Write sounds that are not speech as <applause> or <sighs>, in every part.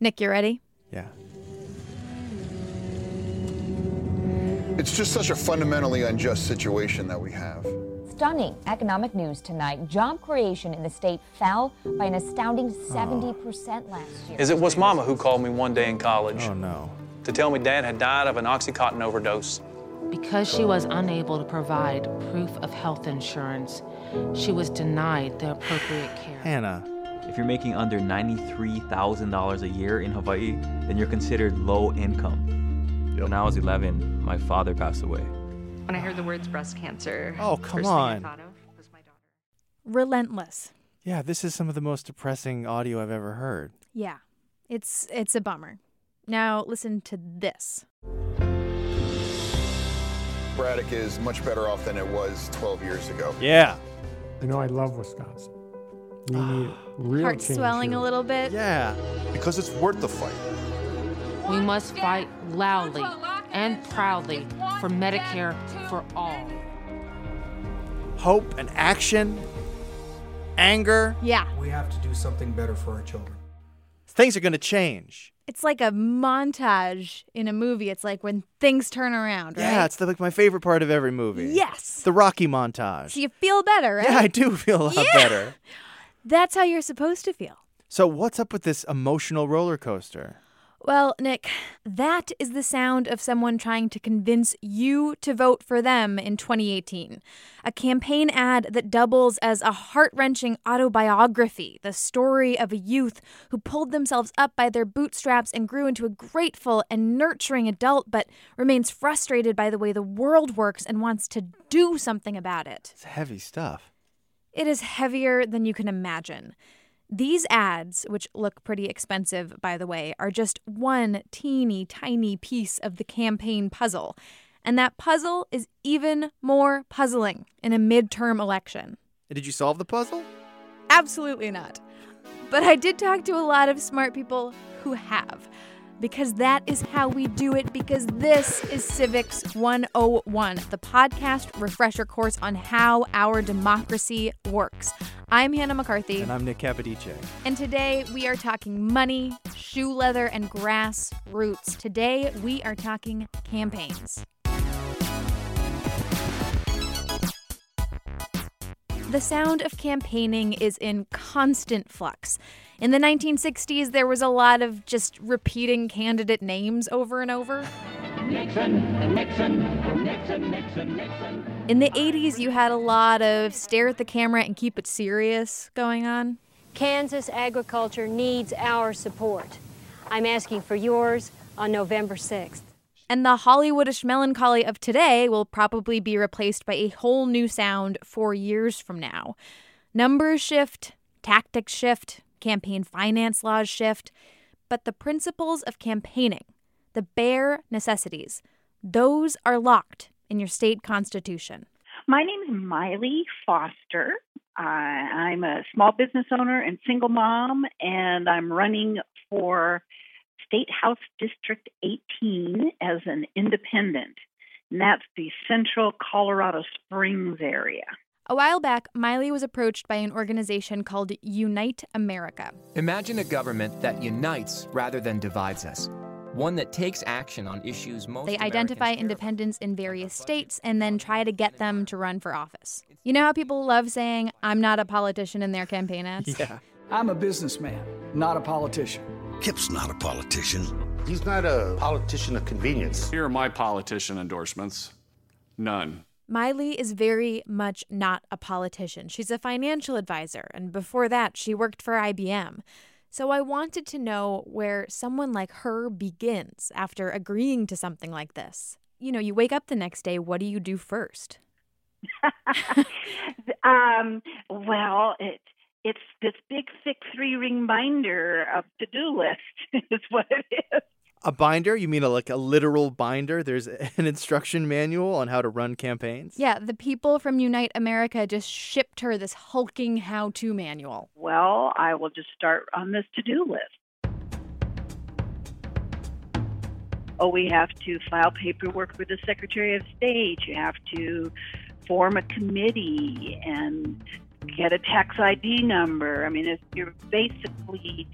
Nick, you ready? Yeah. It's just such a fundamentally unjust situation that we have. Stunning economic news tonight. Job creation in the state fell by an astounding 70% last year. Is it was Mama who called me one day in college Oh no. to tell me Dad had died of an Oxycontin overdose. Because she was unable to provide proof of health insurance, she was denied the appropriate care. Hannah. If you're making under $93,000 a year in Hawaii, then you're considered low income. When I was 11, my father passed away. When I heard the words breast cancer, Oh, first come thing on. I thought of was my daughter. Relentless. Yeah, this is some of the most depressing audio I've ever heard. Yeah. It's it's a bummer. Now listen to this. Braddock is much better off than it was 12 years ago. Yeah. You know, I love Wisconsin. We need ah, real Heart change swelling here. a little bit. Yeah. Because it's worth the fight. We must fight loudly and proudly for Medicare for all. Hope and action. Anger. Yeah. We have to do something better for our children. Things are going to change. It's like a montage in a movie. It's like when things turn around, right? Yeah, it's the, like my favorite part of every movie. Yes. The Rocky montage. So you feel better, right? Yeah, I do feel a lot Yeah. better. <laughs> That's how you're supposed to feel. So, what's up with this emotional roller coaster? Well, Nick, that is the sound of someone trying to convince you to vote for them in 2018. A campaign ad that doubles as a heart wrenching autobiography, the story of a youth who pulled themselves up by their bootstraps and grew into a grateful and nurturing adult, but remains frustrated by the way the world works and wants to do something about it. It's heavy stuff. It is heavier than you can imagine. These ads, which look pretty expensive, by the way, are just one teeny tiny piece of the campaign puzzle. And that puzzle is even more puzzling in a midterm election. Did you solve the puzzle? Absolutely not. But I did talk to a lot of smart people who have. Because that is how we do it, because this is Civics 101, the podcast refresher course on how our democracy works. I'm Hannah McCarthy. And I'm Nick Capodice. And today we are talking money, shoe leather, and grassroots. Today we are talking campaigns. The sound of campaigning is in constant flux. In the 1960s, there was a lot of just repeating candidate names over and over. Nixon, Nixon, Nixon, Nixon, Nixon. In the 80s, you had a lot of stare at the camera and keep it serious going on. Kansas agriculture needs our support. I'm asking for yours on November 6th. And the Hollywoodish melancholy of today will probably be replaced by a whole new sound four years from now. Numbers shift, tactics shift, campaign finance laws shift, but the principles of campaigning, the bare necessities, those are locked in your state constitution. My name is Maile Foster. Uh, I'm a small business owner and single mom, and I'm running for State House District 18 as an independent, and that's the central Colorado Springs area. A while back, Maile was approached by an organization called Unite America. Imagine a government that unites rather than divides us. One that takes action on issues most They identify independents in various states and then try to get them to run for office. You know how people love saying, I'm not a politician in their campaign ads? Yeah. I'm a businessman, not a politician. Kip's not a politician. He's not a politician of convenience. Here are my politician endorsements none. Maile is very much not a politician. She's a financial advisor, and before that, she worked for IBM. So I wanted to know where someone like her begins after agreeing to something like this. You know, you wake up the next day, what do you do first? <laughs> um, well, it it's this big thick three ring binder of to do list <laughs> is what it is. A binder? You mean a, like a literal binder? There's an instruction manual on how to run campaigns? Yeah, the people from Unite America just shipped her this hulking how to manual. Well, I will just start on this to do list. Oh, we have to file paperwork with the Secretary of State. You have to form a committee and get a tax ID number. I mean, you're basically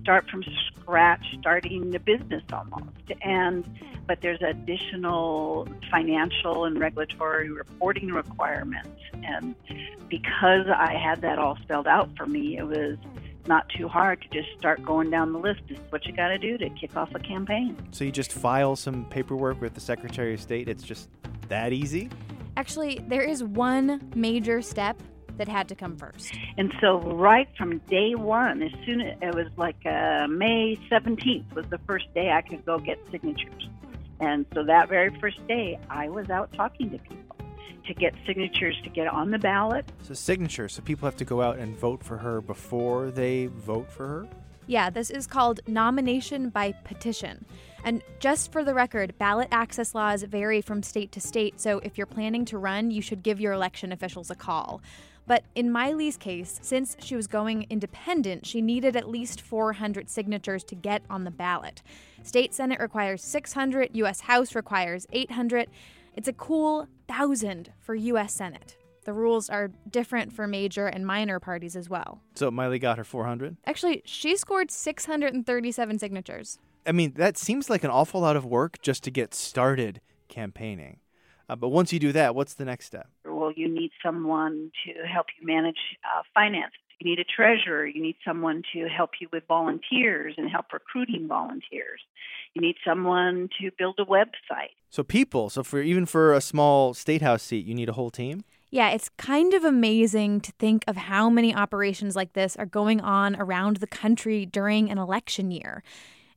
start from scratch, starting the business almost. And but there's additional financial and regulatory reporting requirements. And because I had that all spelled out for me, it was not too hard to just start going down the list. This is what you got to do to kick off a campaign. So you just file some paperwork with the Secretary of State. It's just that easy? Actually, there is one major step that had to come first. And so, right from day one, as soon as it was like uh, May 17th was the first day I could go get signatures. And so that very first day, I was out talking to people to get signatures to get on the ballot. So, signatures. So, people have to go out and vote for her before they vote for her? Yeah, this is called nomination by petition. And just for the record, ballot access laws vary from state to state, so if you're planning to run, you should give your election officials a call. But in Maile's case, since she was going independent, she needed at least 400 signatures to get on the ballot. State Senate requires 600, U.S. House requires 800. It's a cool thousand for U.S. Senate. The rules are different for major and minor parties as well. So Maile got her 400? Actually, she scored 637 signatures. I mean, that seems like an awful lot of work just to get started campaigning. Uh, but once you do that, what's the next step? Well, you need someone to help you manage uh, finances. You need a treasurer. You need someone to help you with volunteers and help recruiting volunteers. You need someone to build a website. So people. So for even for a small state house seat, you need a whole team. Yeah, it's kind of amazing to think of how many operations like this are going on around the country during an election year.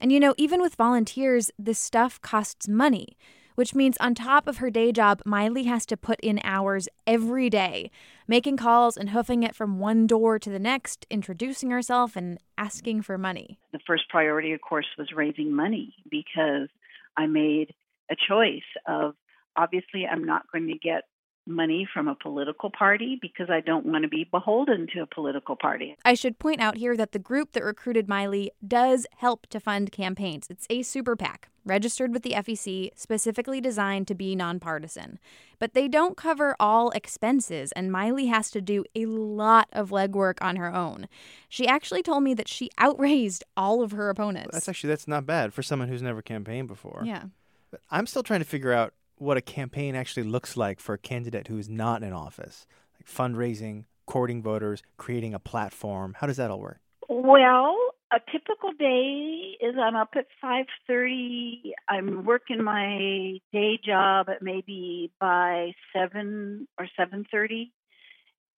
And you know, even with volunteers, this stuff costs money which means on top of her day job, Maile has to put in hours every day, making calls and hoofing it from one door to the next, introducing herself and asking for money. The first priority, of course, was raising money because I made a choice of obviously I'm not going to get money from a political party because I don't want to be beholden to a political party. I should point out here that the group that recruited Maile does help to fund campaigns. It's a super PAC, registered with the FEC, specifically designed to be nonpartisan. But they don't cover all expenses, and Maile has to do a lot of legwork on her own. She actually told me that she outraised all of her opponents. That's actually that's not bad for someone who's never campaigned before. Yeah. But I'm still trying to figure out what a campaign actually looks like for a candidate who is not in office, like fundraising, courting voters, creating a platform. How does that all work? Well, a typical day is I'm up at 5:30. I'm working my day job at maybe by 7 or 7:30,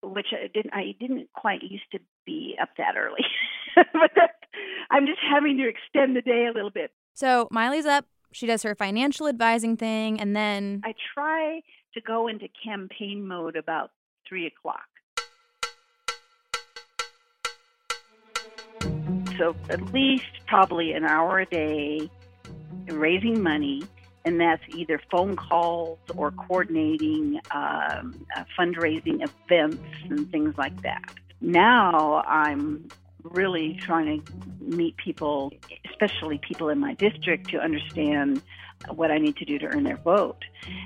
which I didn't I didn't quite used to be up that early. <laughs> but I'm just having to extend the day a little bit. So, Maile's up she does her financial advising thing, and then I try to go into campaign mode about three o'clock. So at least probably an hour a day raising money, and that's either phone calls or coordinating um, uh, fundraising events and things like that. Now I'm really trying to meet people, especially people in my district, to understand what I need to do to earn their vote.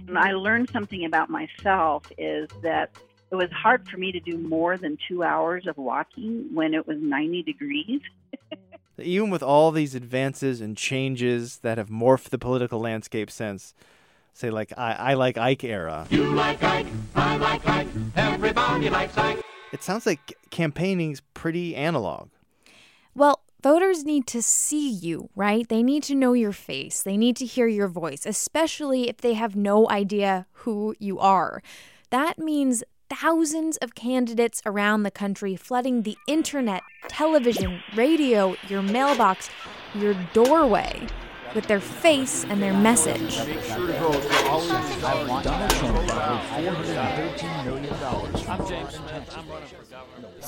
And I learned something about myself is that it was hard for me to do more than two hours of walking when it was 90 degrees. <laughs> Even with all these advances and changes that have morphed the political landscape since, say, like I, I like Ike era. You like Ike, I like Ike, everybody likes Ike. It sounds like campaigning's pretty analog. Well, Voters need to see you, right? They need to know your face. They need to hear your voice, especially if they have no idea who you are. That means thousands of candidates around the country flooding the internet, television, radio, your mailbox, your doorway with their face and their message.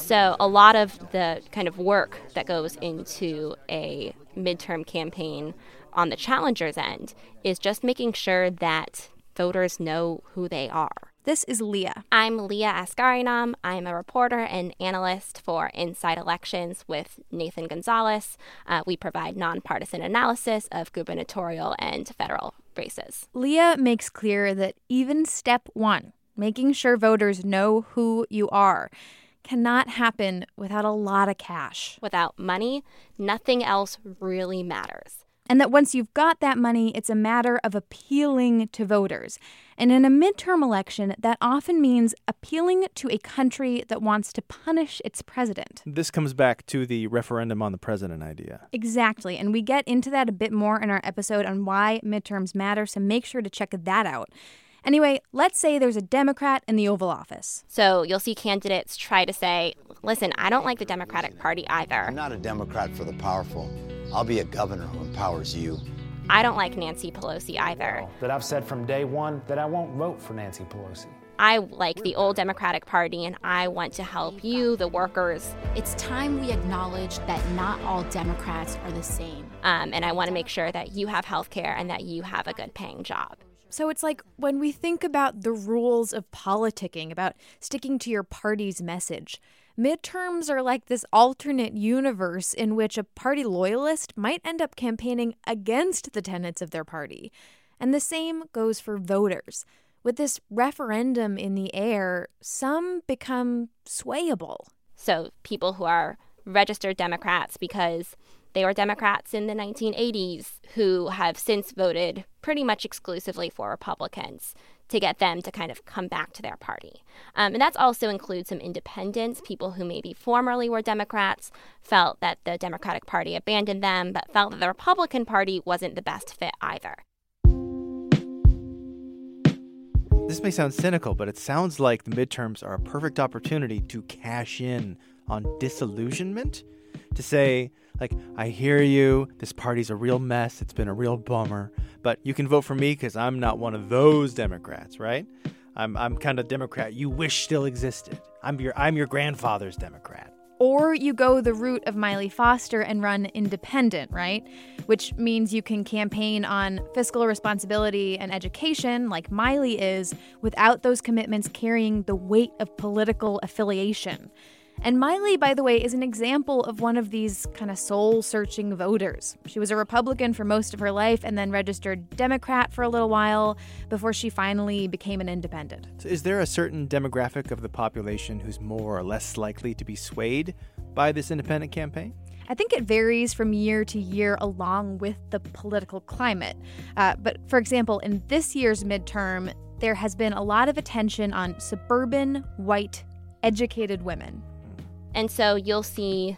So, a lot of the kind of work that goes into a midterm campaign on the challenger's end is just making sure that voters know who they are. This is Leah. I'm Leah Askarinam. I'm a reporter and analyst for Inside Elections with Nathan Gonzalez. Uh, we provide nonpartisan analysis of gubernatorial and federal races. Leah makes clear that even step one, making sure voters know who you are, cannot happen without a lot of cash. Without money, nothing else really matters. And that once you've got that money, it's a matter of appealing to voters. And in a midterm election, that often means appealing to a country that wants to punish its president. This comes back to the referendum on the president idea. Exactly. And we get into that a bit more in our episode on why midterms matter, so make sure to check that out. Anyway, let's say there's a Democrat in the Oval Office. So you'll see candidates try to say, listen, I don't like the Democratic Party either. I'm not a Democrat for the powerful. I'll be a governor who empowers you. I don't like Nancy Pelosi either. That I've said from day one that I won't vote for Nancy Pelosi. I like the old Democratic Party and I want to help you, the workers. It's time we acknowledge that not all Democrats are the same. Um, and I want to make sure that you have health care and that you have a good paying job. So it's like when we think about the rules of politicking, about sticking to your party's message, Midterms are like this alternate universe in which a party loyalist might end up campaigning against the tenets of their party. And the same goes for voters. With this referendum in the air, some become swayable. So, people who are registered Democrats because they were Democrats in the 1980s who have since voted pretty much exclusively for Republicans to get them to kind of come back to their party. Um, and that's also includes some independents, people who maybe formerly were Democrats, felt that the Democratic Party abandoned them, but felt that the Republican Party wasn't the best fit either. This may sound cynical, but it sounds like the midterms are a perfect opportunity to cash in on disillusionment. To say, like, I hear you, this party's a real mess, it's been a real bummer, but you can vote for me because I'm not one of those Democrats, right? I'm, I'm kind of Democrat you wish still existed. I'm your, I'm your grandfather's Democrat. Or you go the route of Maile Foster and run independent, right? Which means you can campaign on fiscal responsibility and education, like Maile is, without those commitments carrying the weight of political affiliation. And Maile, by the way, is an example of one of these kind of soul searching voters. She was a Republican for most of her life and then registered Democrat for a little while before she finally became an independent. So is there a certain demographic of the population who's more or less likely to be swayed by this independent campaign? I think it varies from year to year along with the political climate. Uh, but for example, in this year's midterm, there has been a lot of attention on suburban, white, educated women. And so you'll see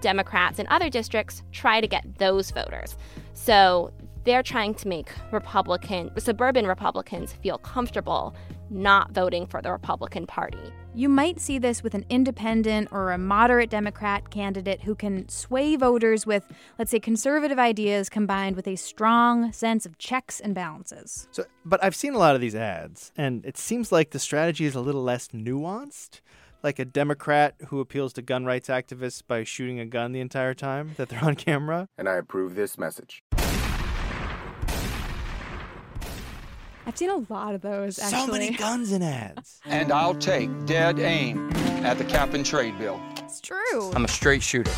Democrats in other districts try to get those voters. So they're trying to make Republican, suburban Republicans feel comfortable not voting for the Republican Party. You might see this with an independent or a moderate Democrat candidate who can sway voters with, let's say, conservative ideas combined with a strong sense of checks and balances. So, but I've seen a lot of these ads, and it seems like the strategy is a little less nuanced like a Democrat who appeals to gun rights activists by shooting a gun the entire time that they're on <laughs> camera. And I approve this message. I've seen a lot of those, actually. So many guns in ads. <laughs> And I'll take dead aim at the cap and trade bill. It's true. I'm a straight shooter.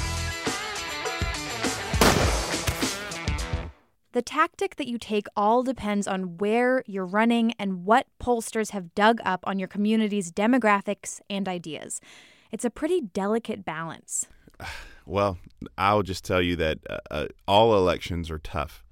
The tactic that you take all depends on where you're running and what pollsters have dug up on your community's demographics and ideas. It's a pretty delicate balance. <sighs> Well, I'll just tell you that uh, uh, all elections are tough,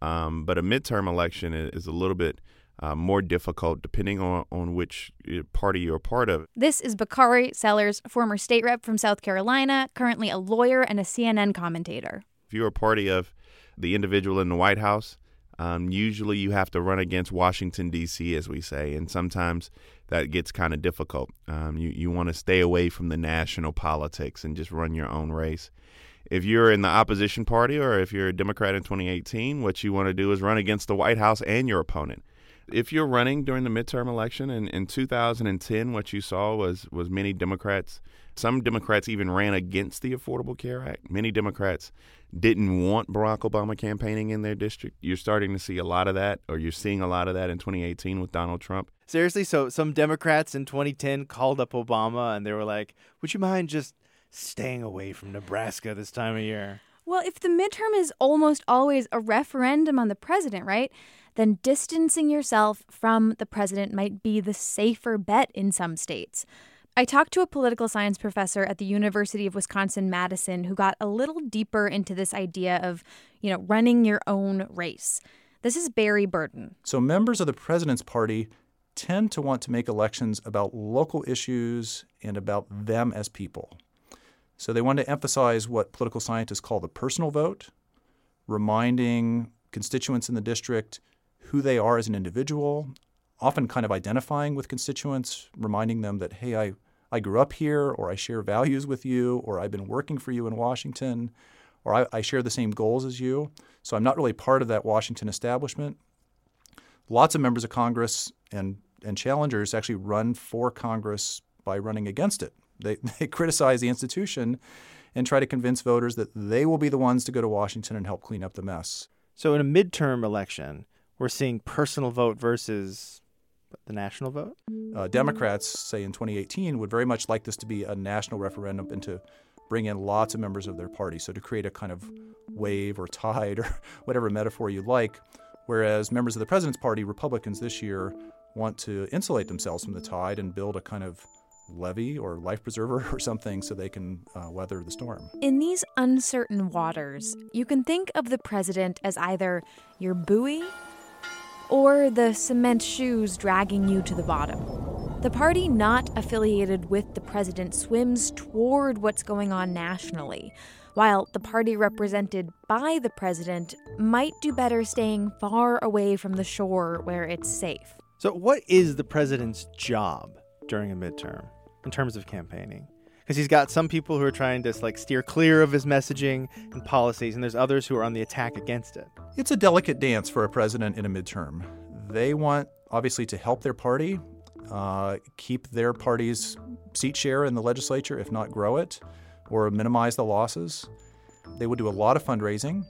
um, but a midterm election is a little bit uh, more difficult depending on, on which uh, party you're part of. This is Bakari Sellers, former state rep from South Carolina, currently a lawyer and a CNN commentator. If you're a party of the individual in the White House, um, usually you have to run against Washington, D.C., as we say, and sometimes that gets kind of difficult. Um, you you want to stay away from the national politics and just run your own race. If you're in the opposition party or if you're a Democrat in 2018, what you want to do is run against the White House and your opponent. If you're running during the midterm election in, in 2010, what you saw was was many Democrats. Some Democrats even ran against the Affordable Care Act. Many Democrats didn't want Barack Obama campaigning in their district. You're starting to see a lot of that, or you're seeing a lot of that in 2018 with Donald Trump. Seriously, so some Democrats in 2010 called up Obama and they were like, "Would you mind just staying away from Nebraska this time of year?" Well, if the midterm is almost always a referendum on the president, right? Then distancing yourself from the president might be the safer bet in some states. I talked to a political science professor at the University of Wisconsin Madison who got a little deeper into this idea of, you know, running your own race. This is Barry Burden. So members of the president's party tend to want to make elections about local issues and about them as people. So they wanted to emphasize what political scientists call the personal vote, reminding constituents in the district who they are as an individual, often kind of identifying with constituents, reminding them that, hey, I, I grew up here, or I share values with you, or I've been working for you in Washington, or I, I share the same goals as you. So I'm not really part of that Washington establishment. Lots of members of Congress and, and challengers actually run for Congress by running against it. They, <laughs> they criticize the institution and try to convince voters that they will be the ones to go to Washington and help clean up the mess. So in a midterm election, we're seeing personal vote versus the national vote? Uh, Democrats, say in 2018, would very much like this to be a national referendum and to bring in lots of members of their party. So to create a kind of wave or tide <laughs> or whatever metaphor you like. Whereas members of the president's party, Republicans this year, want to insulate themselves from the tide and build a kind of levee or life preserver <laughs> or something so they can uh, weather the storm. In these uncertain waters, you can think of the president as either your buoy or the cement shoes dragging you to the bottom. The party not affiliated with the president swims toward what's going on nationally, while the party represented by the president might do better staying far away from the shore where it's safe. So, what is the president's job during a midterm in terms of campaigning? Because he's got some people who are trying to like steer clear of his messaging and policies, and there's others who are on the attack against it. It's a delicate dance for a president in a midterm. They want, obviously, to help their party, uh, keep their party's seat share in the legislature, if not grow it, or minimize the losses. They would do a lot of fundraising,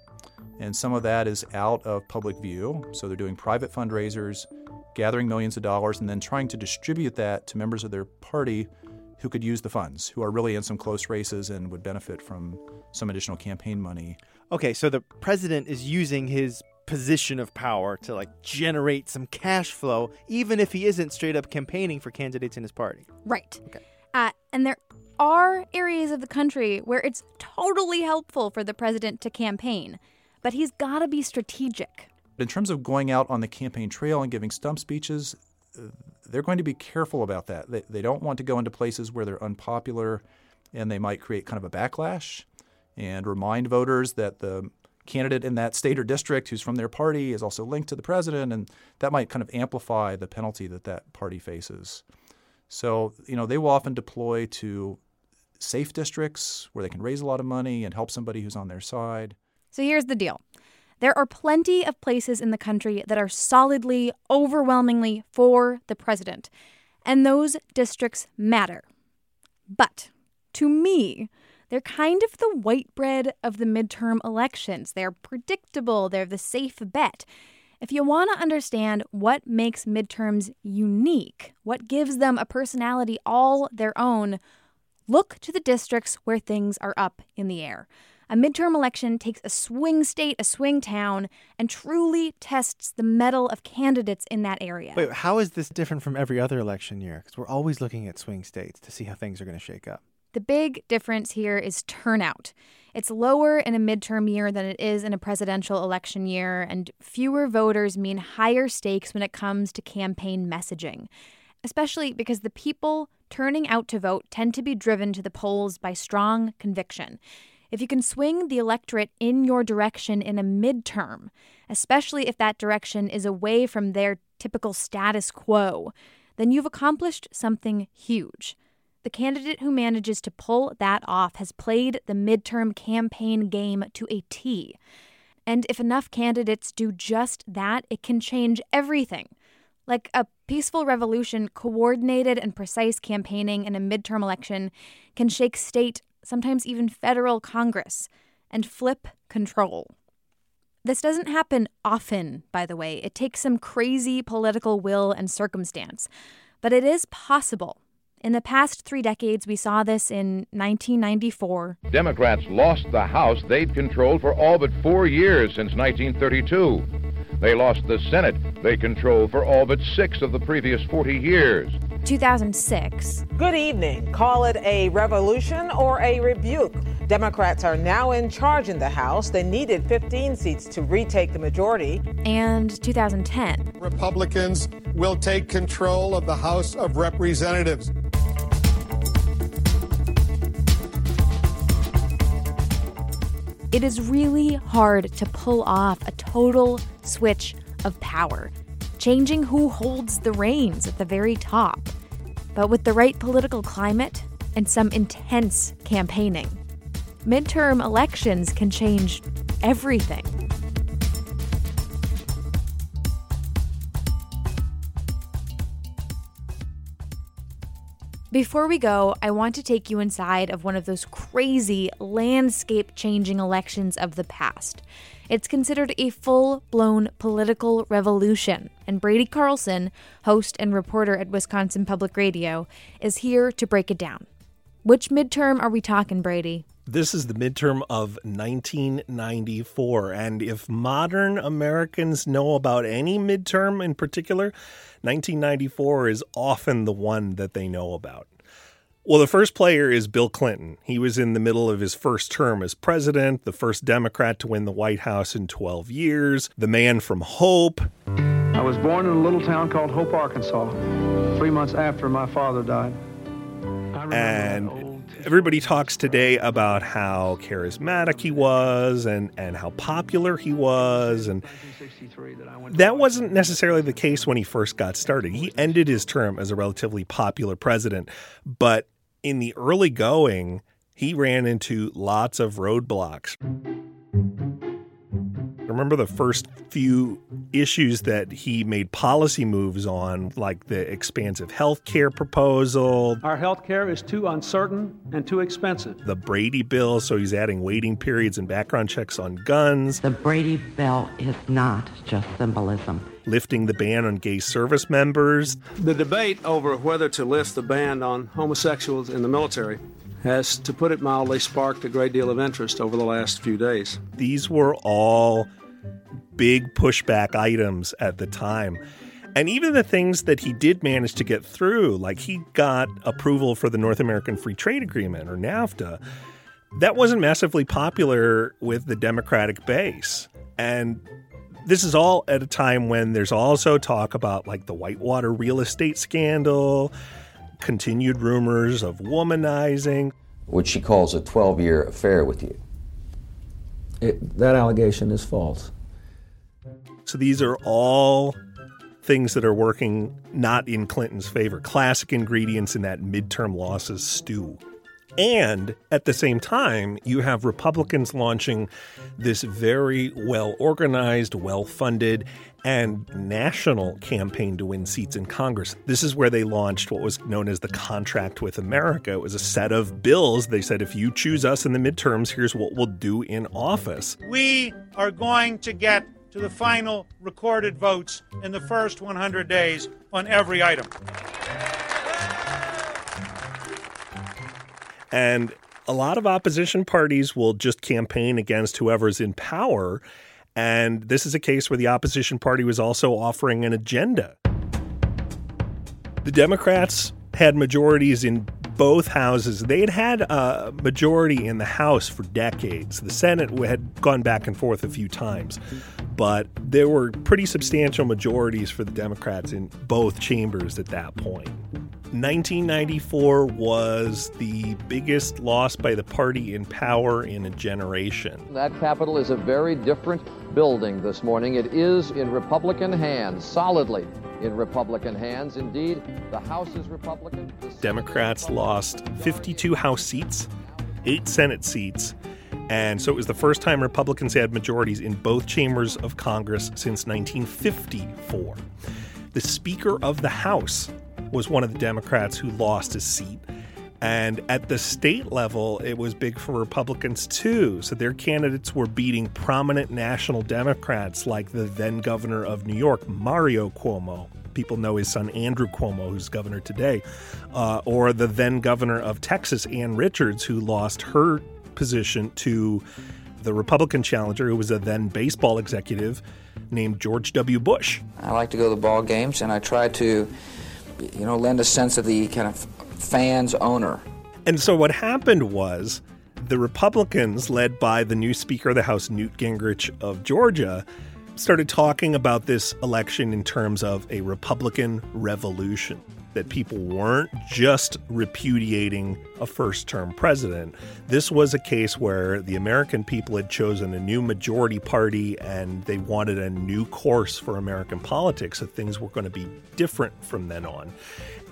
and some of that is out of public view. So they're doing private fundraisers, gathering millions of dollars, and then trying to distribute that to members of their party who could use the funds, who are really in some close races and would benefit from some additional campaign money. Okay, so the president is using his position of power to like generate some cash flow, even if he isn't straight up campaigning for candidates in his party. Right. Okay. Uh, and there are areas of the country where it's totally helpful for the president to campaign, but he's got to be strategic. In terms of going out on the campaign trail and giving stump speeches, they're going to be careful about that. They, they don't want to go into places where they're unpopular and they might create kind of a backlash and remind voters that the candidate in that state or district who's from their party is also linked to the president, and that might kind of amplify the penalty that that party faces. So, you know, they will often deploy to safe districts where they can raise a lot of money and help somebody who's on their side. So here's the deal. There are plenty of places in the country that are solidly, overwhelmingly for the president, and those districts matter. But to me, they're kind of the white bread of the midterm elections. They're predictable, they're the safe bet. If you want to understand what makes midterms unique, what gives them a personality all their own, look to the districts where things are up in the air. A midterm election takes a swing state, a swing town, and truly tests the mettle of candidates in that area. Wait, how is this different from every other election year? Because we're always looking at swing states to see how things are going to shake up. The big difference here is turnout. It's lower in a midterm year than it is in a presidential election year, and fewer voters mean higher stakes when it comes to campaign messaging, especially because the people turning out to vote tend to be driven to the polls by strong conviction. If you can swing the electorate in your direction in a midterm, especially if that direction is away from their typical status quo, then you've accomplished something huge. The candidate who manages to pull that off has played the midterm campaign game to a T. And if enough candidates do just that, it can change everything. Like a peaceful revolution, coordinated and precise campaigning in a midterm election can shake state, sometimes even federal Congress, and flip control. This doesn't happen often, by the way. It takes some crazy political will and circumstance. But it is possible. In the past three decades, we saw this in 1994. Democrats lost the House they'd controlled for all but four years since 1932. They lost the Senate they controlled for all but six of the previous 40 years. 2006. Good evening. Call it a revolution or a rebuke. Democrats are now in charge in the House. They needed 15 seats to retake the majority. And 2010. Republicans will take control of the House of Representatives. It is really hard to pull off a total switch of power, changing who holds the reins at the very top. But with the right political climate and some intense campaigning, midterm elections can change everything. Before we go, I want to take you inside of one of those crazy, landscape changing elections of the past. It's considered a full blown political revolution, and Brady Carlson, host and reporter at Wisconsin Public Radio, is here to break it down. Which midterm are we talking, Brady? This is the midterm of 1994. And if modern Americans know about any midterm in particular, 1994 is often the one that they know about. Well, the first player is Bill Clinton. He was in the middle of his first term as president, the first Democrat to win the White House in 12 years, the man from Hope. I was born in a little town called Hope, Arkansas, three months after my father died. And everybody talks today about how charismatic he was and, and how popular he was. And that wasn't necessarily the case when he first got started. He ended his term as a relatively popular president, but in the early going, he ran into lots of roadblocks. Remember the first few issues that he made policy moves on, like the expansive health care proposal. Our health care is too uncertain and too expensive. The Brady bill, so he's adding waiting periods and background checks on guns. The Brady bill is not just symbolism. Lifting the ban on gay service members. The debate over whether to lift the ban on homosexuals in the military has, to put it mildly, sparked a great deal of interest over the last few days. These were all big pushback items at the time. And even the things that he did manage to get through, like he got approval for the North American Free Trade Agreement or NAFTA, that wasn't massively popular with the Democratic base. And this is all at a time when there's also talk about like the Whitewater real estate scandal, continued rumors of womanizing. What she calls a 12 year affair with you. It, that allegation is false. So these are all things that are working not in Clinton's favor. Classic ingredients in that midterm losses stew. And at the same time, you have Republicans launching this very well organized, well funded, and national campaign to win seats in Congress. This is where they launched what was known as the Contract with America. It was a set of bills. They said, if you choose us in the midterms, here's what we'll do in office. We are going to get to the final recorded votes in the first 100 days on every item. And a lot of opposition parties will just campaign against whoever's in power. And this is a case where the opposition party was also offering an agenda. The Democrats had majorities in both houses. They had had a majority in the House for decades. The Senate had gone back and forth a few times, but there were pretty substantial majorities for the Democrats in both chambers at that point. 1994 was the biggest loss by the party in power in a generation. That Capitol is a very different building this morning. It is in Republican hands, solidly in Republican hands. Indeed, the House is Republican. Democrats lost 52 House seats, eight Senate seats, and so it was the first time Republicans had majorities in both chambers of Congress since 1954. The Speaker of the House was one of the Democrats who lost his seat. And at the state level, it was big for Republicans too. So their candidates were beating prominent national Democrats like the then governor of New York, Mario Cuomo. People know his son, Andrew Cuomo, who's governor today, uh, or the then governor of Texas, Ann Richards, who lost her position to the Republican challenger, who was a then baseball executive named George W. Bush. I like to go to the ball games, and I try to you know, lend a sense of the kind of fans owner. And so what happened was the Republicans, led by the new Speaker of the House, Newt Gingrich of Georgia, started talking about this election in terms of a Republican revolution that people weren't just repudiating a first term president. This was a case where the American people had chosen a new majority party and they wanted a new course for American politics, so things were going to be different from then on.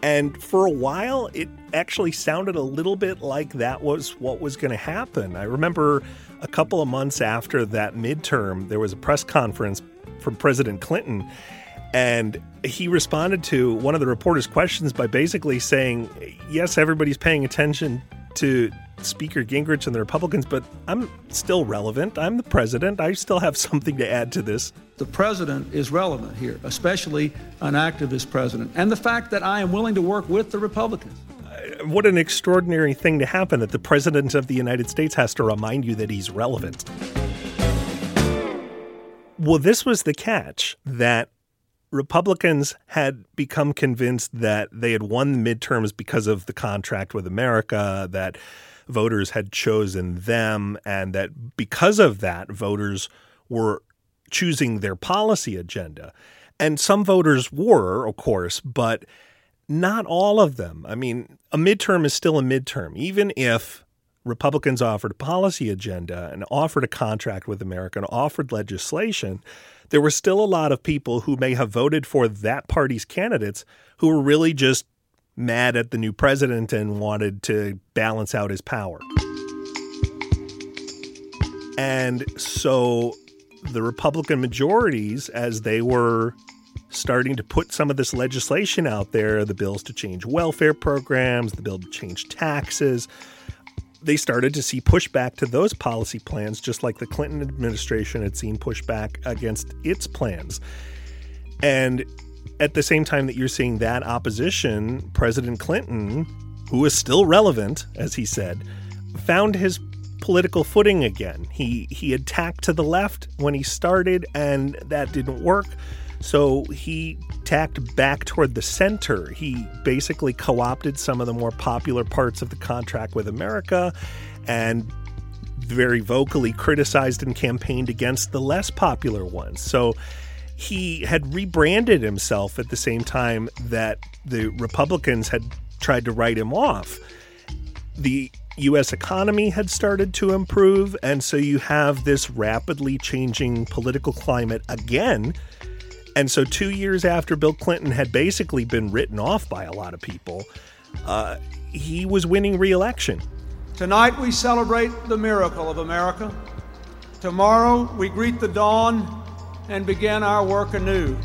And for a while, it actually sounded a little bit like that was what was going to happen. I remember a couple of months after that midterm, there was a press conference from President Clinton and he responded to one of the reporter's questions by basically saying, Yes, everybody's paying attention to Speaker Gingrich and the Republicans, but I'm still relevant. I'm the president. I still have <laughs> something to add to this. The president is relevant here, especially an activist president, and the fact that I am willing to work with the Republicans. Uh, what an extraordinary thing to happen that the president of the United States has to remind you that he's relevant. Well, this was the catch that Republicans had become convinced that they had won the midterms because of the contract with America, that voters had chosen them, and that because of that, voters were choosing their policy agenda. And some voters were, of course, but not all of them. I mean, a midterm is still a midterm, even if Republicans offered a policy agenda and offered a contract with America and offered legislation there were still a lot of people who may have voted for that party's candidates who were really just mad at the new president and wanted to balance out his power. And so the Republican majorities, as they were starting to put some of this legislation out there the bills to change welfare programs, the bill to change taxes, they started to see pushback to those policy plans, just like the Clinton administration had seen pushback against its plans. And at the same time that you're seeing that opposition, President Clinton, who is still relevant, as he said, found his political footing again. He he attacked to the left when he started, and that didn't work. So he tacked back toward the center. He basically co opted some of the more popular parts of the contract with America and very vocally criticized and campaigned against the less popular ones. So he had rebranded himself at the same time that the Republicans had tried to write him off. The US economy had started to improve, and so you have this rapidly changing political climate again and so, two years after Bill Clinton had basically been written off by a lot of people, uh, he was winning re election. Tonight, we celebrate the miracle of America. Tomorrow, we greet the dawn and begin our work anew.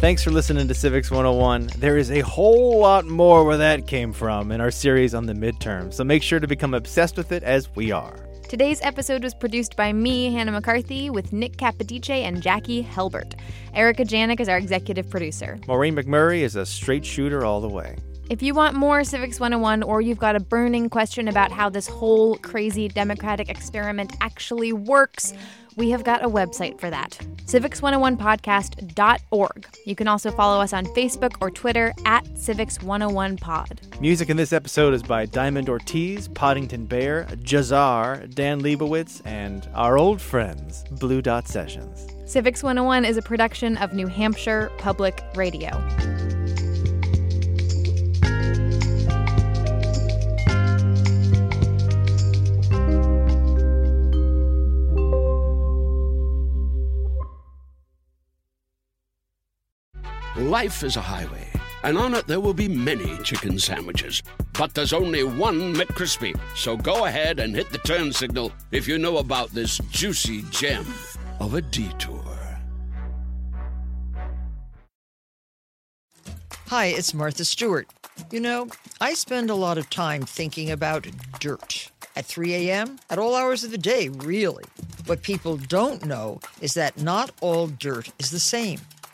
Thanks for listening to Civics 101. There is a whole lot more where that came from in our series on the midterm, so make sure to become obsessed with it as we are. Today's episode was produced by me, Hannah McCarthy, with Nick Capodice and Jackie Helbert. Erica Janik is our executive producer. Maureen McMurray is a straight shooter all the way. If you want more Civics 101 or you've got a burning question about how this whole crazy democratic experiment actually works, we have got a website for that civics101podcast.org. You can also follow us on Facebook or Twitter at civics101pod. Music in this episode is by Diamond Ortiz, Poddington Bear, Jazar, Dan Leibowitz, and our old friends, Blue Dot Sessions. Civics 101 is a production of New Hampshire Public Radio. Life is a highway, and on it there will be many chicken sandwiches. But there's only one McCrispy. So go ahead and hit the turn signal if you know about this juicy gem of a detour. Hi, it's Martha Stewart. You know, I spend a lot of time thinking about dirt. At 3 a.m., at all hours of the day, really. What people don't know is that not all dirt is the same.